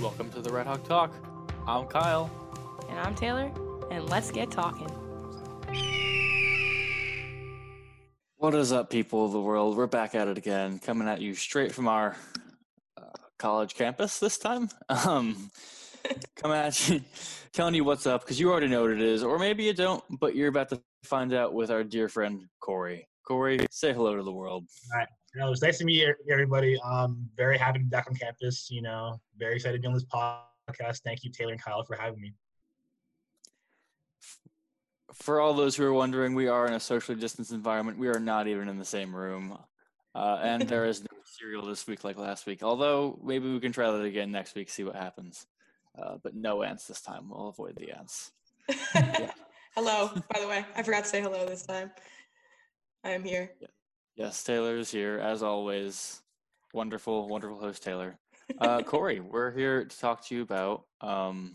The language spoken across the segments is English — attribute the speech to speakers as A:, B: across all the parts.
A: Welcome to the Red Hawk Talk. I'm Kyle.
B: And I'm Taylor, and let's get talking.
A: What is up, people of the world? We're back at it again, coming at you straight from our uh, college campus this time. Um, coming at you, telling you what's up because you already know what it is, or maybe you don't, but you're about to find out with our dear friend Corey. Corey, say hello to the world.
C: All right. You know, it was nice to meet everybody. Um, very happy to be back on campus. You know, very excited to be on this podcast. Thank you, Taylor and Kyle, for having me.
A: For all those who are wondering, we are in a socially distanced environment. We are not even in the same room. Uh, and there is no cereal this week like last week. Although maybe we can try that again next week, see what happens. Uh, but no ants this time. We'll avoid the ants.
B: Yeah. hello, by the way. I forgot to say hello this time. I am here.
A: Yeah. Yes, Taylor is here as always. Wonderful, wonderful host Taylor. Uh, Corey, we're here to talk to you about um,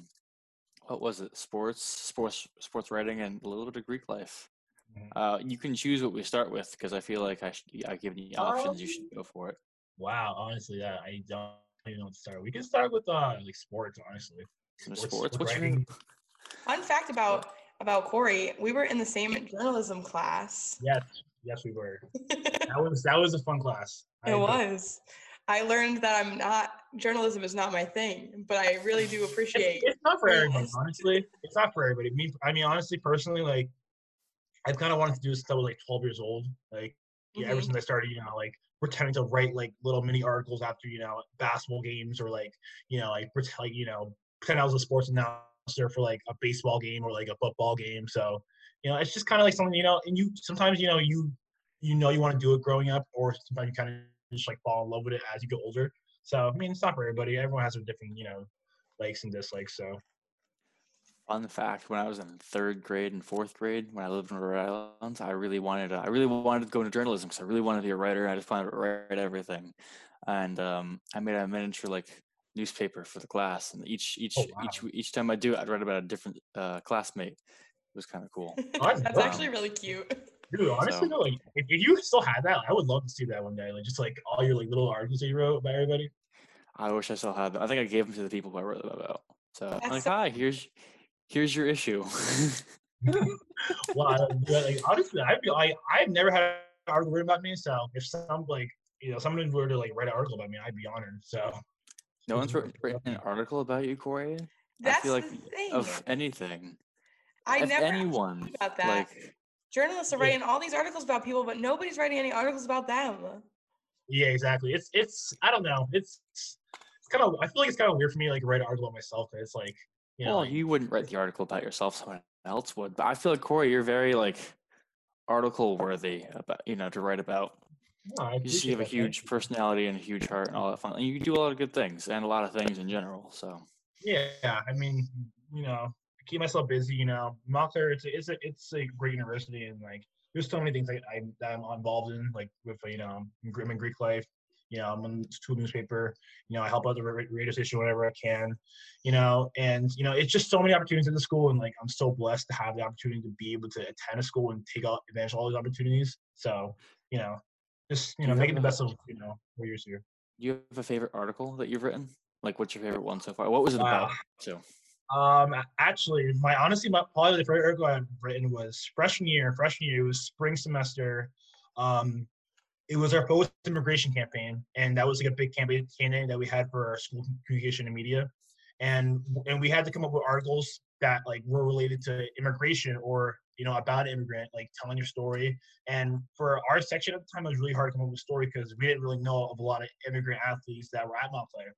A: what was it? Sports, sports, sports writing, and a little bit of Greek life.
C: Mhm.
A: Uh, you can choose what we start with because I feel like I should. I give you options. You
C: Um,
A: should go for it.
C: Wow, honestly, yeah, I don't even know what to start. We can start with uh like sports, honestly.
A: Some sports. What's your
C: writing.
B: Fun fact about about Corey, we were in the same journalism class.
C: Yes, yes, we were. That was that was a fun class. I
B: It was. I learned that I'm not journalism is not my thing, but I really do appreciate.
C: It's, it's not for everybody, honestly. It's not for everybody. Me, I mean, honestly, personally, like, I've kind of wanted to do this since I was like 12 years old. Like, yeah, ever
B: Mhm.
C: since I started, you know, like pretending to write like little mini articles after, you know, basketball games or like, you know, like pretend, like, you know, pretend I was a sports announcer for like a baseball game or like a football game. So, you know, it's just kind of like something, you know, and you sometimes, you know, you you know you want to do it growing up, or sometimes you kind of just like fall in love with it as you get older. So, I mean, it's not for everybody. Everyone has their different, you know, likes and dislikes. So,
A: Fun fact: When I was in third grade and fourth grade, when I lived in Rhode Island, I really wanted. To, I really wanted to go into journalism because I really wanted to be a writer. I just wanted to write everything, and um, I made a miniature like newspaper for the class. And each each
C: Oh,
A: each each time I do it, I'd write about a different uh, classmate. It was kind of cool.
C: that's
B: That's actually really cute.
C: dude, honestly,
A: So-
C: though, like, if, if you still had that, I would love to see that one day. Like, just like all your like little articles that you wrote about everybody.
A: I wish I still had them. I think I gave them to the people who I wrote them about. So I'm like,
B: so
A: hi, here's here's your issue.
C: well, I, like, honestly, I feel I I've never had an article written about me. So if some like you know someone were to like write an article about me, I'd be honored. So
A: no one's written an article about you, Corey.
B: That's
A: I feel like
B: the thing.
A: of anything.
B: I
A: if
B: never
A: anyone
B: about that.
A: like
B: Journalists are
C: Yeah.
B: writing all these articles about people, but nobody's writing any articles about them.
C: yeah, exactly. It's it's I don't know. It's it's kind of I feel like it's kind of weird for me like write an article about myself. 'cause it's like you know
A: well,
C: like,
A: you wouldn't write the article about yourself, someone else would. But I feel like Corey, you're very like article worthy about you know to write about.
C: no, I
A: You have a
C: that,
A: huge
C: you.
A: personality and a huge heart and all that fun. And you do a lot of good things and a lot of things in general. So
C: Yeah, I mean, you know, keep myself busy. You know, Montclair, it's a, it's a it's a great university, and like there's so many things that I that I'm involved in, like with you know, in Grim and Greek life. You know, I'm on the school newspaper. You know, I help out the radio station whenever I can. You know, and you know, it's just so many opportunities in the school, and like I'm so blessed to have the opportunity to be able to attend a school and take out advantage of all these opportunities. So, you know, just you know, making the best of you know four years here.
A: do you have a favorite article that you've written? Like, what's your favorite one so far? What was it about? So
C: Um, actually, my honestly, my probably the favorite article I've written was freshman year. Freshman year it was spring semester. Um, it was our post immigration campaign, and that was like a big campaign campaign that we had for our school communication and media, and and we had to come up with articles that like were related to immigration or you know about an immigrant, like telling your story. And for our section at the time, it was really hard to come up with a story because we didn't really know of a lot of immigrant athletes that were at Montclair.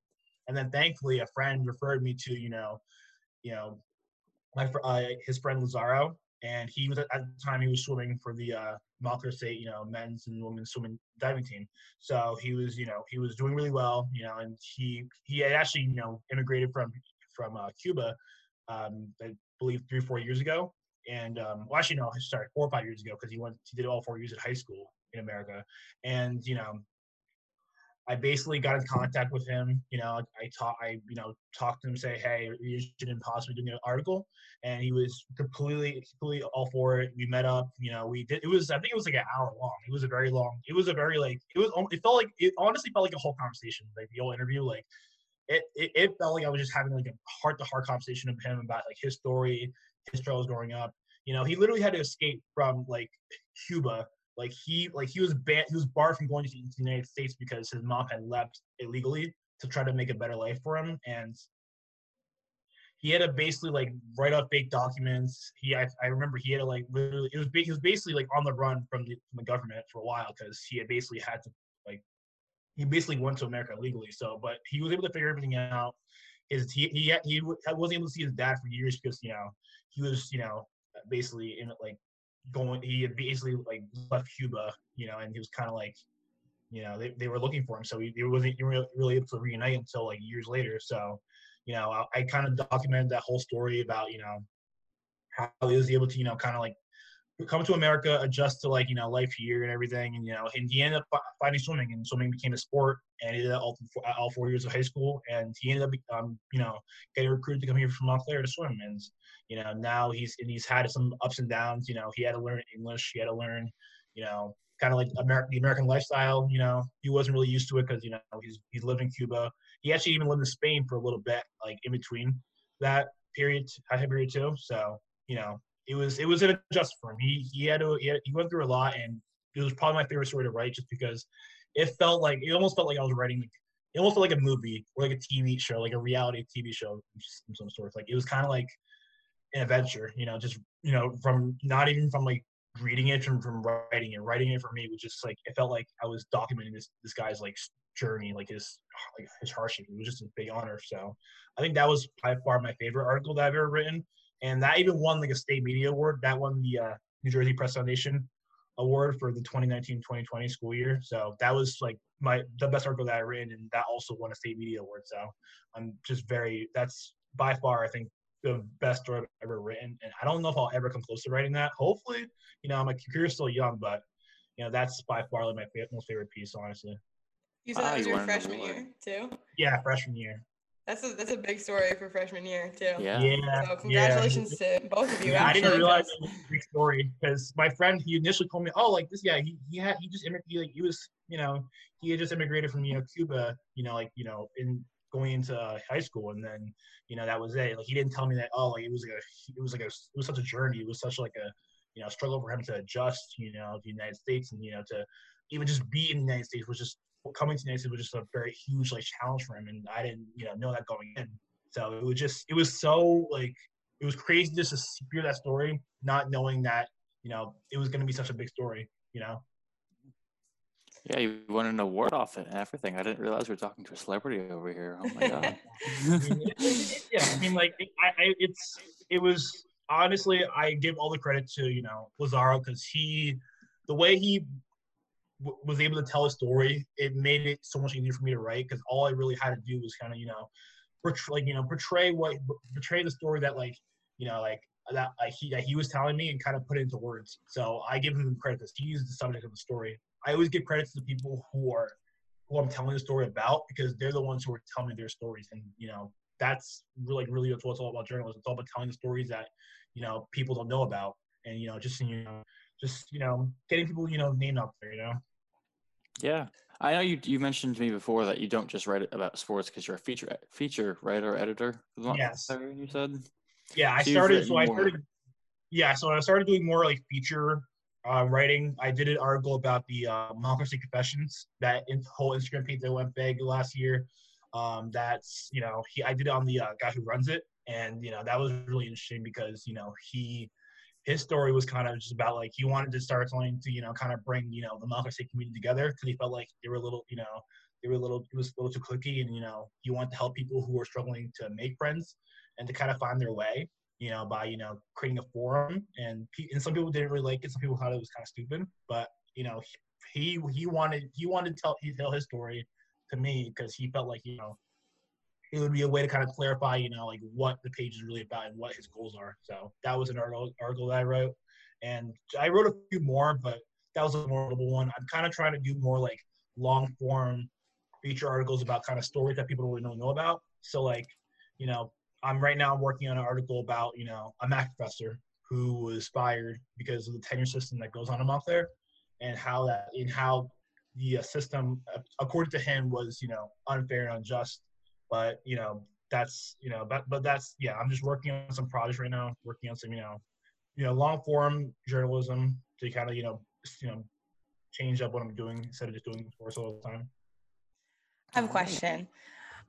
C: And then thankfully, a friend referred me to you know you know, my uh, his friend Lazaro, and he was at the time he was swimming for the uh, Montclair State, you know, men's and women's swimming diving team. So he was, you know, he was doing really well, you know, and he he had actually, you know, immigrated from from uh, Cuba, um, I believe three or four years ago, and um, well, actually no, sorry, four or five years ago because he went he did all four years at high school in America, and you know, I basically got in contact with him. You know, I talk, I you know talked to him, say, hey, you should possibly do an article, and he was completely, completely all for it. We met up. You know, we did. It was, I think it was like an hour long. It was a very long. It was a very like. It was. It felt like it honestly felt like a whole conversation, like the whole interview. Like it, it, it felt like I was just having like a heart to heart conversation with him about like his story, his struggles growing up. You know, he literally had to escape from like Cuba. Like he like he was banned he was barred from going to the United States because his mom had left illegally to try to make a better life for him. And he had to basically like write up fake documents. He I, I remember he had to like literally it was he was basically like on the run from the, from the government for a while because he had basically had to like he basically went to America legally. So, but he was able to figure everything out. His he he he wasn't able to see his dad for years because you know he was you know basically in like going he had basically like left Cuba you know and he was kind of like you know they, they were looking for him. So he, he wasn't really able to reunite until like years later. So you know, I, I kind of documented that whole story about, you know, how he was able to, you know, kind of like come to America, adjust to like, you know, life here and everything. And, you know, and he ended up finding swimming and swimming became a sport and he did that all, all four years of high school. And he ended up, um, you know, getting recruited to come here from Montclair to swim. And, you know, now he's, and he's had some ups and downs, you know, he had to learn English, he had to learn, you know, kind of like American, the American lifestyle. You know, he wasn't really used to it because you know he's he's lived in Cuba. He actually even lived in Spain for a little bit, like in between that period, time period too. So you know, it was it was an adjust for him. He he had to he, had, he went through a lot, and it was probably my favorite story to write, just because it felt like it almost felt like I was writing. Like, it almost felt like a movie or like a TV show, like a reality TV show some sort. Like it was kind of like an adventure, you know, just you know, from not even from like reading it from, from writing it. Writing it for me was just like it felt like I was documenting this this guy's like journey, like his like his hardship. It was just a big honor. So I think that was by far my favorite article that I've ever written, and that even won like a state media award. That won the uh, New Jersey Press Foundation award for the 2019-2020 school year. So that was like my the best article that I written, and that also won a state media award. So I'm just very that's by far I think the best story I've ever written. And I don't know if I'll ever come close to writing that. Hopefully, you know, I'm my career's still young, but you know, that's by far like my favorite, most favorite piece, honestly.
B: You said that was your freshman year too.
C: Yeah, freshman year.
B: That's a that's a big story for freshman year too.
A: Yeah.
C: Yeah.
B: So congratulations
C: yeah.
B: to both of you.
C: Yeah,
B: actually,
C: I didn't realize it was a big story because my friend he initially told me, oh, like this guy, he he had he just immigrated, like he was, you know, he had just immigrated from you know Cuba, you know, like you know in going into uh, high school, and then you know that was it. Like he didn't tell me that. Oh, like it was like a, it was like a, it was such a journey. It was such like a, you know, struggle for him to adjust, you know, to the United States, and you know, to even just be in the United States was just coming to States was just a very huge like challenge for him, and I didn't, you know, know that going in. So it was just, it was so like, it was crazy just to hear that story, not knowing that, you know, it was going to be such a big story, you know.
A: Yeah, you won an award off it and everything. I didn't realize we are talking to a celebrity over here. Oh my god.
C: yeah, I mean, like, I, I, it's, it was honestly, I give all the credit to you know Lazaro because he, the way he w- was able to tell a story, it made it so much easier for me to write because all I really had to do was kind of you know, portray, like you know, portray what portray the story that like you know like that like he that he was telling me and kind of put it into words. So I give him credit because he he's the subject of the story. I always give credit to the people who are who I'm telling the story about because they're the ones who are telling me their stories, and you know that's really really that's all about journalism. It's all about telling the stories that you know people don't know about, and you know just you know just you know getting people you know named up there. You know.
A: Yeah, I know you. You mentioned to me before that you don't just write about sports because you're a feature feature writer editor.
C: Yes.
A: You said.
C: Yeah, I so started. So I started. Yeah, so I started doing more like feature uh, writing. I did an article about the uh, Democracy Confessions, that in, whole Instagram page that went big last year. Um, that's you know he I did it on the uh, guy who runs it, and you know that was really interesting because you know he his story was kind of just about like he wanted to start trying to you know kind of bring you know the Montclair State community together because he felt like they were a little you know they were a little it was a little too clicky and you know he wanted to help people who were struggling to make friends and to kind of find their way you know by you know creating a forum. And and some people didn't really like it. Some people thought it was kind of stupid. But you know he he wanted he wanted to tell he tell his story to me because he felt like you know it would be a way to kind of clarify, you know, like what the page is really about and what his goals are. So that was an article, article that I wrote, and I wrote a few more, but that was a more notable one. I'm kind of trying to do more like long form feature articles about kind of stories that people really don't know about. So like, you know, I'm right now working on an article about you know a math professor who was fired because of the tenure system that goes on in Montclair, and how that and how the uh, system, according to him, was you know unfair and unjust, but you know that's you know but but that's yeah i'm just working on some projects right now working on some you know you know long form journalism to kind of you know you know change up what i'm doing instead of just doing sports all the time
B: I have a question.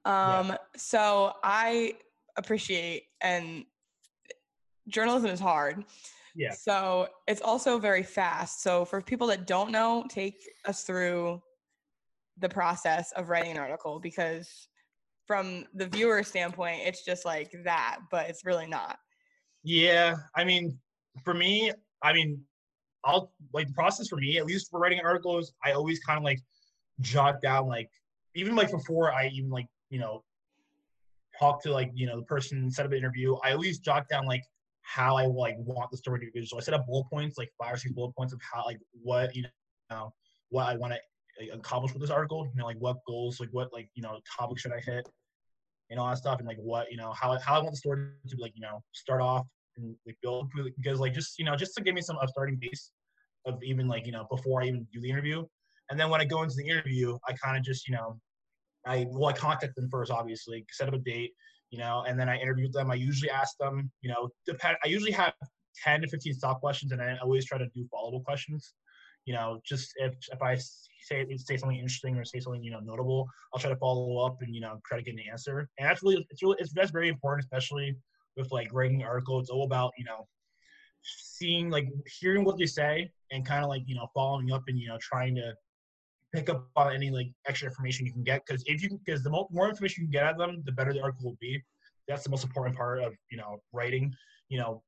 B: Um, so I appreciate and journalism is hard.
C: Yeah.
B: So it's also very fast. So for people that don't know, take us through the process of writing an article because from the viewer standpoint, it's just like that, but it's really not.
C: Yeah, I mean, for me, I mean, I'll like the process for me, at least for writing articles, I always kind of like jot down like even like before I even like you know talk to like you know the person set up an interview. I always jot down like how I like want the story to be. So I set up bullet points, like five or six bullet points of how like what you know what I want to like, accomplish with this article. You know, like what goals, like what like you know topics should I hit, and all that stuff, and like what you know how how I want the story to be like you know start off and like build because like just you know just to give me some a starting base of even like you know before I even do the interview. And then when I go into the interview, I kind of just you know I well, I contact them first, obviously, set up a date, you know, and then I interviewed them. I usually ask them, you know, depend. I usually have ten to fifteen stock questions, and I always try to do follow-up questions. You know, just if if I say say something interesting or say something you know notable, I'll try to follow up and you know try to get an answer. And that's really it's really it's that's very important, especially with like writing articles. It's all about you know seeing like hearing what they say and kind of like you know following up and you know trying to pick up on any like extra information you can get because if you because the more, more information you can get at them the better the article will be that's the most important part of you know writing you know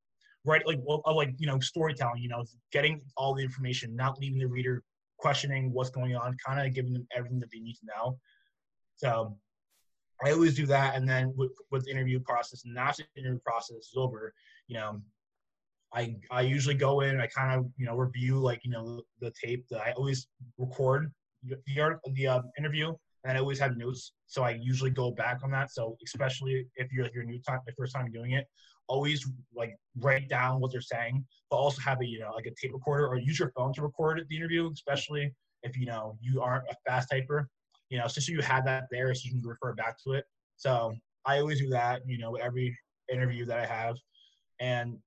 C: write like well like you know storytelling you know getting all the information not leaving the reader questioning what's going on kind of giving them everything that they need to know. So i always do that and then with, with the interview process and after the interview process is over you know I, I usually go in, I kind of, you know, review like, you know, the tape that I always record the the uh, interview, and I always have notes. So I usually go back on that. So especially if you're like your new time, the first time doing it, always like write down what they're saying, but also have a you know like a tape recorder or use your phone to record the interview, especially if you know you aren't a fast typer. You know, so, so you have that there, so you can refer back to it. So I always do that. You know, every interview that I have, and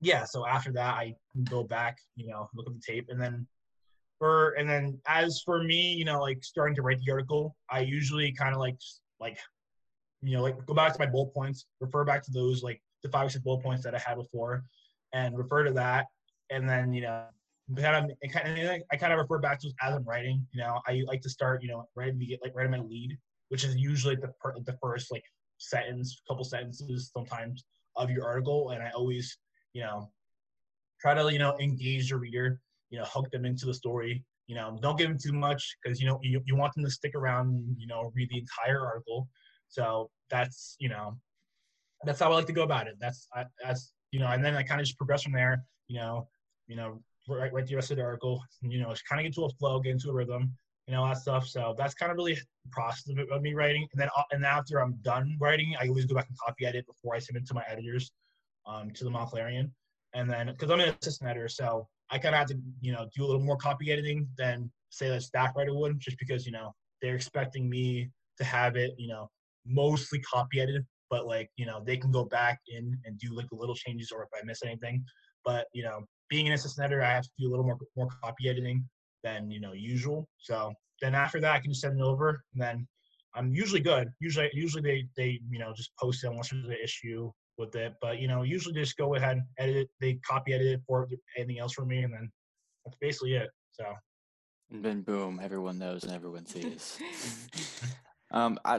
C: yeah. So after that, I go back. You know, look at the tape, and then for and then as for me, you know, like starting to write the article, I usually kind of like like you know like go back to my bullet points, refer back to those like the five or six bullet points that I had before, and refer to that, and then you know kind of kind of I kind of refer back to as I'm writing. You know, I like to start you know writing to get like right writing my lead, which is usually the the first like sentence, couple sentences sometimes of your article, and I always you know try to you know engage the reader you know, hook them into the story. You know, don't give them too much because you know you, you want them to stick around. You know, read the entire article. So that's you know, that's how I like to go about it. That's I, that's you know, and then I kind of just progress from there. You know, you know, write, write the rest of the article. You know, kind of get into a flow, get into a rhythm. You know, all that stuff. So that's kind of really the process of, it, of me writing. And then uh, and after I'm done writing, I always go back and copy edit before I send it to my editors, um, to the Montclarion. And then because I'm an assistant editor, so I kind of have to, you know, do a little more copy editing than say a staff writer would, just because you know they're expecting me to have it, you know, mostly copy edited, but like you know they can go back in and do like the little changes or if I miss anything. But you know, being an assistant editor, I have to do a little more more copy editing than you know usual. So then after that, I can just send it over, and then I'm usually good. Usually, usually they they you know just post it unless there's an issue with it. But you know, usually just go ahead, and edit it. They copy edit it for anything else for me, and then that's basically it. So.
A: And then boom, everyone knows and everyone sees. um, I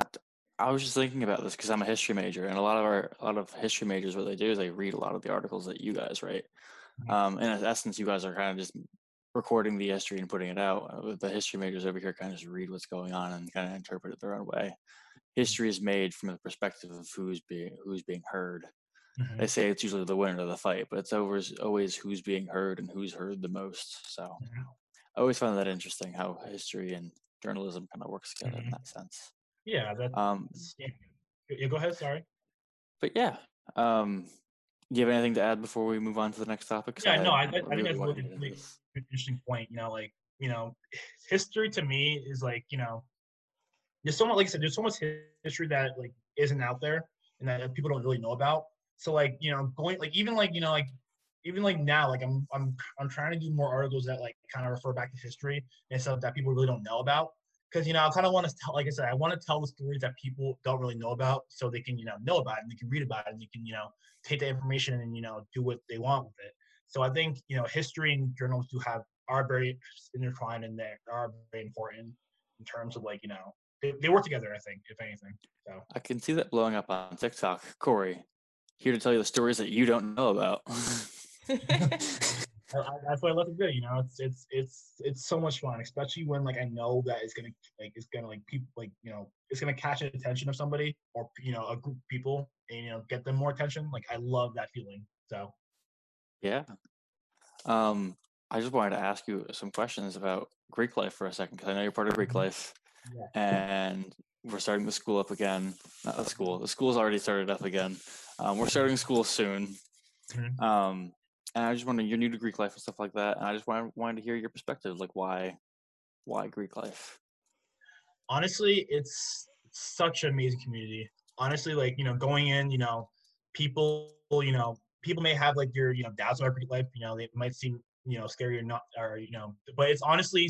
A: I was just thinking about this because I'm a history major, and a lot of our a lot of history majors, what they do is they read a lot of the articles that you guys write. Mm-hmm. Um, in essence, you guys are kind of just recording the history and putting it out. Uh, the history majors over here kind of just read what's going on and kind of interpret it their own way history is made from the perspective of who's being who's being heard. Mm-hmm. They say it's usually the winner of the fight, but it's always always who's being heard and who's heard the most. So mm-hmm. I always find that interesting how history and journalism kind of works together mm-hmm. in that sense.
C: Yeah, that. Um, yeah. yeah, go ahead. Sorry.
A: But yeah, um, do you have anything to add before we move on to the next topic?
C: Yeah, I, no, I, I, really I think that's really, really interesting point. You know, like you know, history to me is like you know there's so much like I said, there's so much history that like isn't out there and that people don't really know about. So like you know going like even like you know like even like now like I'm I'm I'm trying to do more articles that like kind of refer back to history and stuff that people really don't know about because you know I kind of want to tell like I said I want to tell the stories that people don't really know about so they can you know know about it and they can read about it and they can you know take the information and you know do what they want with it. So I think you know history and journals do have are very intertwined and they are very important in terms of like you know they, they work together. I think if anything. So
A: I can see that blowing up on TikTok. Corey, here to tell you the stories that you don't know about.
C: That's why I love to do. You know, it's it's it's it's so much fun, especially when like I know that it's gonna like it's gonna like people like you know it's gonna catch the attention of somebody or you know a group of people and you know get them more attention. Like I love that feeling. So
A: yeah. Um, I just wanted to ask you some questions about Greek life for a second because I know you're part of Greek
C: Mhm.
A: life,
C: Yeah.
A: and we're starting the school up again. Not the school. The school's already started up again. Um, we're starting school soon.
C: Mhm.
A: Um, and I just wondering, you're new to Greek life and stuff like that, and I just wanted, wanted to hear your perspective, like why, why Greek life?
C: honestly, it's such an amazing community. Honestly, like you know, going in, you know, people, you know, people may have like your, you know, doubts about Greek life. You know, they might seem, you know, scary or not, or you know, but it's honestly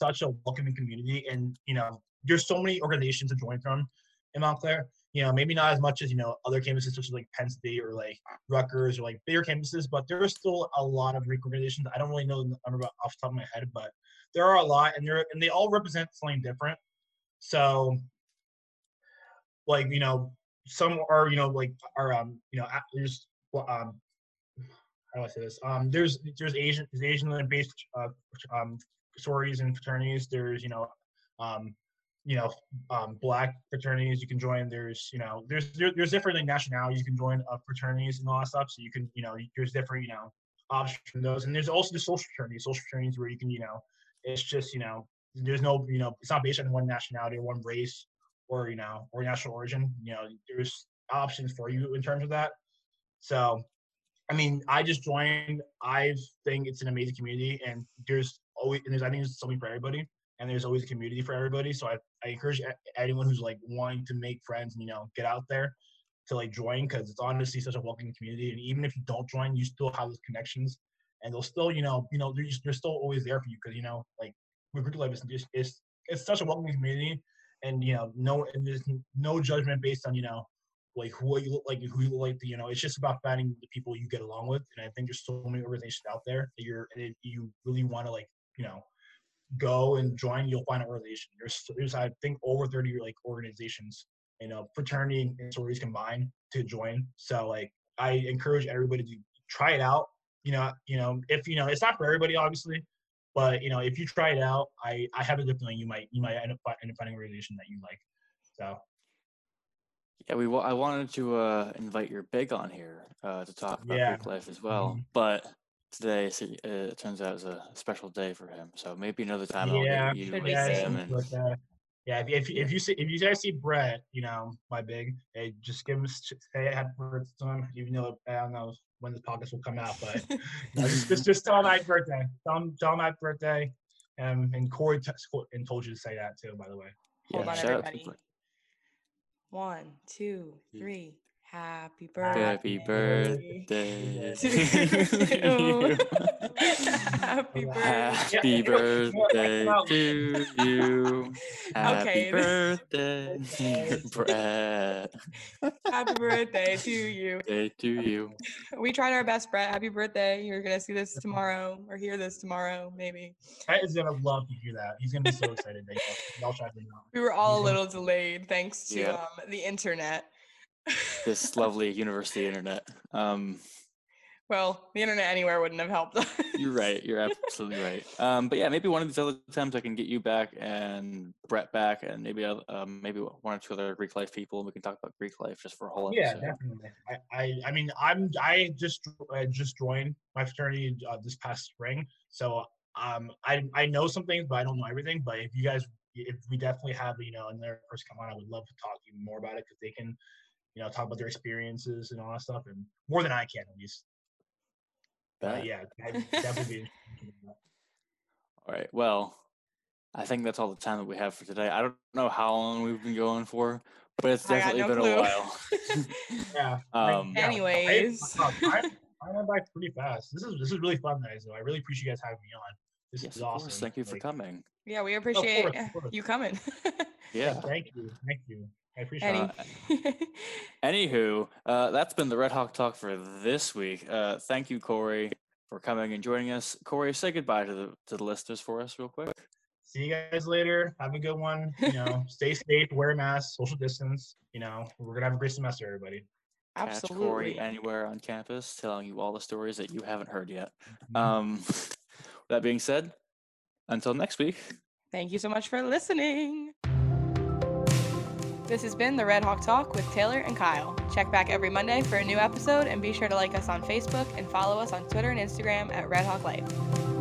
C: such a welcoming community, and you know, there's so many organizations to join from in Montclair. You know, maybe not as much as you know other campuses such as like Penn State or like Rutgers or like bigger campuses, but there are still a lot of Greek organizations. I don't really know the number off the top of my head, but there are a lot, and they're and they all represent something different. So, like you know, some are you know like are um you know there's um how do I say this um there's there's Asian there's Asian based uh, um sororities and fraternities. There's you know um you know um black fraternities you can join. There's you know there's there, there's different like, nationalities you can join uh, fraternities and all that stuff. So you can you know there's different you know options from those, and there's also the social fraternities, social fraternities where you can you know it's just you know there's no you know it's not based on one nationality or one race or you know or national origin you know there's options for you in terms of that so i mean i just joined i think it's an amazing community and there's always and there's i think there's something for everybody and there's always a community for everybody. So i, I encourage anyone who's like wanting to make friends and you know get out there to like join because it's honestly such a welcoming community. And even if you don't join you still have those connections and they'll still you know you know they're, just, they're still always there for you because you know like Greek life is just it's it's such a welcoming community, and you know no and there's no judgment based on you know like who you look like who you look like you know it's just about finding the people you get along with, and I think there's so many organizations out there that you're you really want to like you know go and join, you'll find an organization. There's there's I think over 30 like organizations, you know, fraternity and sororities combined to join. So like I encourage everybody to try it out. You know, you know, if you know, it's not for everybody, obviously, but you know, if you try it out, I I have a good feeling you might you might end up, end up finding a organization that you like. So
A: Yeah, we. wa- I wanted to uh, invite your big on here uh, to talk about
C: Yeah.
A: Greek life as well,
C: Mhm.
A: but today uh, it turns out is a special day for him. So maybe another time I'll
C: yeah,
A: get you
B: Should
A: and
B: be
C: yeah,
B: soon.
A: him and
C: like that. yeah. If, if if you see if you guys see Brett, you know my big, hey, just give him s- say happy birthday to him. Even though I don't know when this podcast will come out, but you know, just, just just tell him happy birthday. Tell him tell him happy birthday. Um, and Corey t- and told you to say that too, by the way.
B: Hold
A: yeah,
B: on,
A: shout
B: everybody.
A: Brett.
B: One, two,
A: Yeah.
B: three. Happy birthday.
A: Happy
B: birthday.
A: birthday
B: to
A: to
B: you.
A: you.
B: Happy birthday.
A: Happy
C: you know- you know, I
A: birthday to you. Happy
B: Okay.
A: birthday,
C: Birthday.
A: Brett.
B: Happy birthday to you.
A: Day to you.
B: We tried our best, Brett. Happy birthday. You're gonna see this tomorrow or hear this tomorrow, maybe.
C: Brett is gonna love to hear that. He's gonna be so excited that y'all, y'all tried to know.
B: We were all a little delayed thanks to
A: Yeah.
B: um, the internet.
A: This lovely university internet. Um,
B: well, the internet anywhere wouldn't have helped.
A: You're right. You're absolutely right. Um, but yeah, maybe one of these other times I can get you back and Brett back, and maybe oth- um, maybe one or two other Greek life people, and we can talk about Greek life just for a whole episode.
C: Yeah,
A: episode.
C: definitely. I, I, I mean, I'm, I just, I just joined my fraternity uh, this past spring, so um, I, I know some things, but I don't know everything. But if you guys, if we definitely have, you know, another person come on, I would love to talk even more about it because they can, you know, talk about their experiences and all that stuff, and more than I can at least. Uh,
A: Bet.
C: yeah, I'd be interested.
A: All right. Well, I think that's all the time that we have for today. I don't know how long we've been going for, but it's definitely
B: no
A: been a while.
C: Yeah.
A: Um,
C: yeah, I-
B: Anyways.
C: I, I went by pretty fast. This is this is really fun, guys. Though I really appreciate you guys having me on. This
A: yes,
C: is awesome.
A: course. Thank you for
C: Like,
A: coming.
B: Yeah, we appreciate
C: of course.
B: you coming.
A: Yeah.
C: Thank you. Thank you. I appreciate
B: Any-
C: it.
A: Anywho, uh, that's been the Red Hawk Talk for this week. Uh, thank you, Corey, for coming and joining us. Corey, say goodbye to the to the listeners for us, real quick.
C: See you guys later. Have a good one. You know, stay safe, wear a mask, social distance. You know, we're gonna have a great semester, everybody. Absolutely.
A: Catch Corey anywhere on campus, telling you all the stories that you haven't heard yet.
C: Mhm.
A: Um, that being said, until next week.
B: Thank you so much for listening. This has been the Red Hawk Talk with Taylor and Kyle. Check back every Monday for a new episode and be sure to like us on Facebook and follow us on Twitter and Instagram at Red Hawk Life.